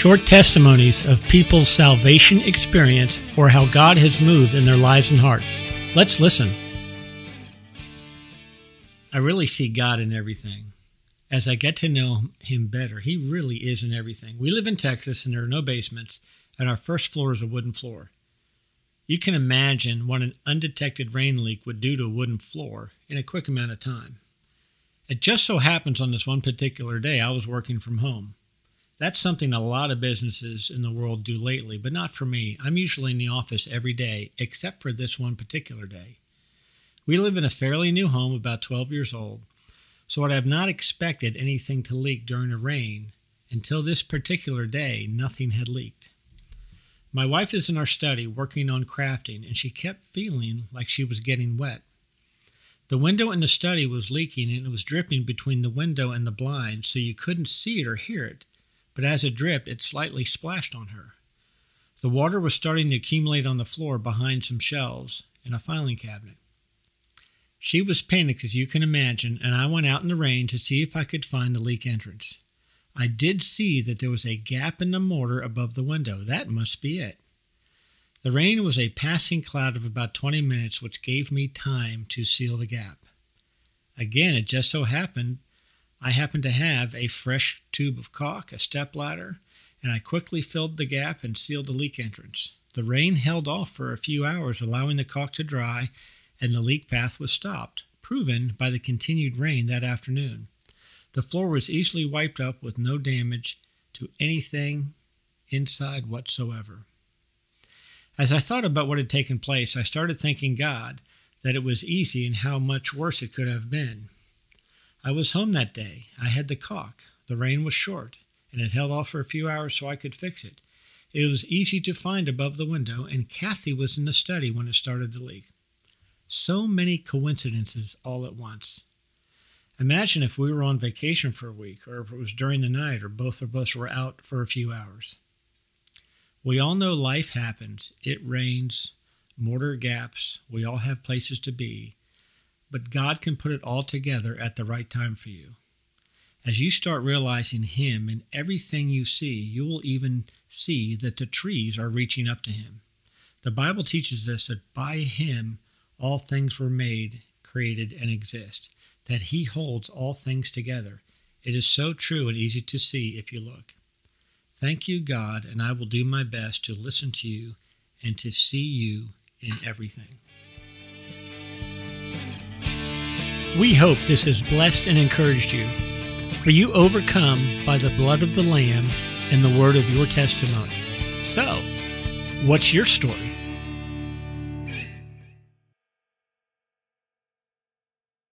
Short testimonies of people's salvation experience or how God has moved in their lives and hearts. Let's listen. I really see God in everything. As I get to know Him better, He really is in everything. We live in Texas and there are no basements, and our first floor is a wooden floor. You can imagine what an undetected rain leak would do to a wooden floor in a quick amount of time. It just so happens on this one particular day I was working from home. That's something a lot of businesses in the world do lately, but not for me. I'm usually in the office every day, except for this one particular day. We live in a fairly new home, about 12 years old, so I have not expected anything to leak during a rain. Until this particular day, nothing had leaked. My wife is in our study working on crafting, and she kept feeling like she was getting wet. The window in the study was leaking and it was dripping between the window and the blind, so you couldn't see it or hear it, but as it dripped, it slightly splashed on her. The water was starting to accumulate on the floor behind some shelves in a filing cabinet. She was panicked, as you can imagine, and I went out in the rain to see if I could find the leak entrance. I did see that there was a gap in the mortar above the window. That must be it. The rain was a passing cloud of about 20 minutes, which gave me time to seal the gap. Again, it just so happened I happened to have a fresh tube of caulk, a step ladder, and I quickly filled the gap and sealed the leak entrance. The rain held off for a few hours, allowing the caulk to dry, and the leak path was stopped, proven by the continued rain that afternoon. The floor was easily wiped up with no damage to anything inside whatsoever. As I thought about what had taken place, I started thanking God that it was easy and how much worse it could have been. I was home that day. I had the caulk. The rain was short, and it held off for a few hours so I could fix it. It was easy to find above the window, and Kathy was in the study when it started to leak. So many coincidences all at once. Imagine if we were on vacation for a week, or if it was during the night, or both of us were out for a few hours. We all know life happens. It rains, mortar gaps, we all have places to be, but God can put it all together at the right time for you. As you start realizing Him in everything you see, you will even see that the trees are reaching up to Him. The Bible teaches us that by Him all things were made, created, and exist that He holds all things together. It is so true and easy to see if you look. Thank you, God, and I will do my best to listen to you and to see you in everything. We hope this has blessed and encouraged you. For you overcome by the blood of the Lamb and the word of your testimony. So, what's your story?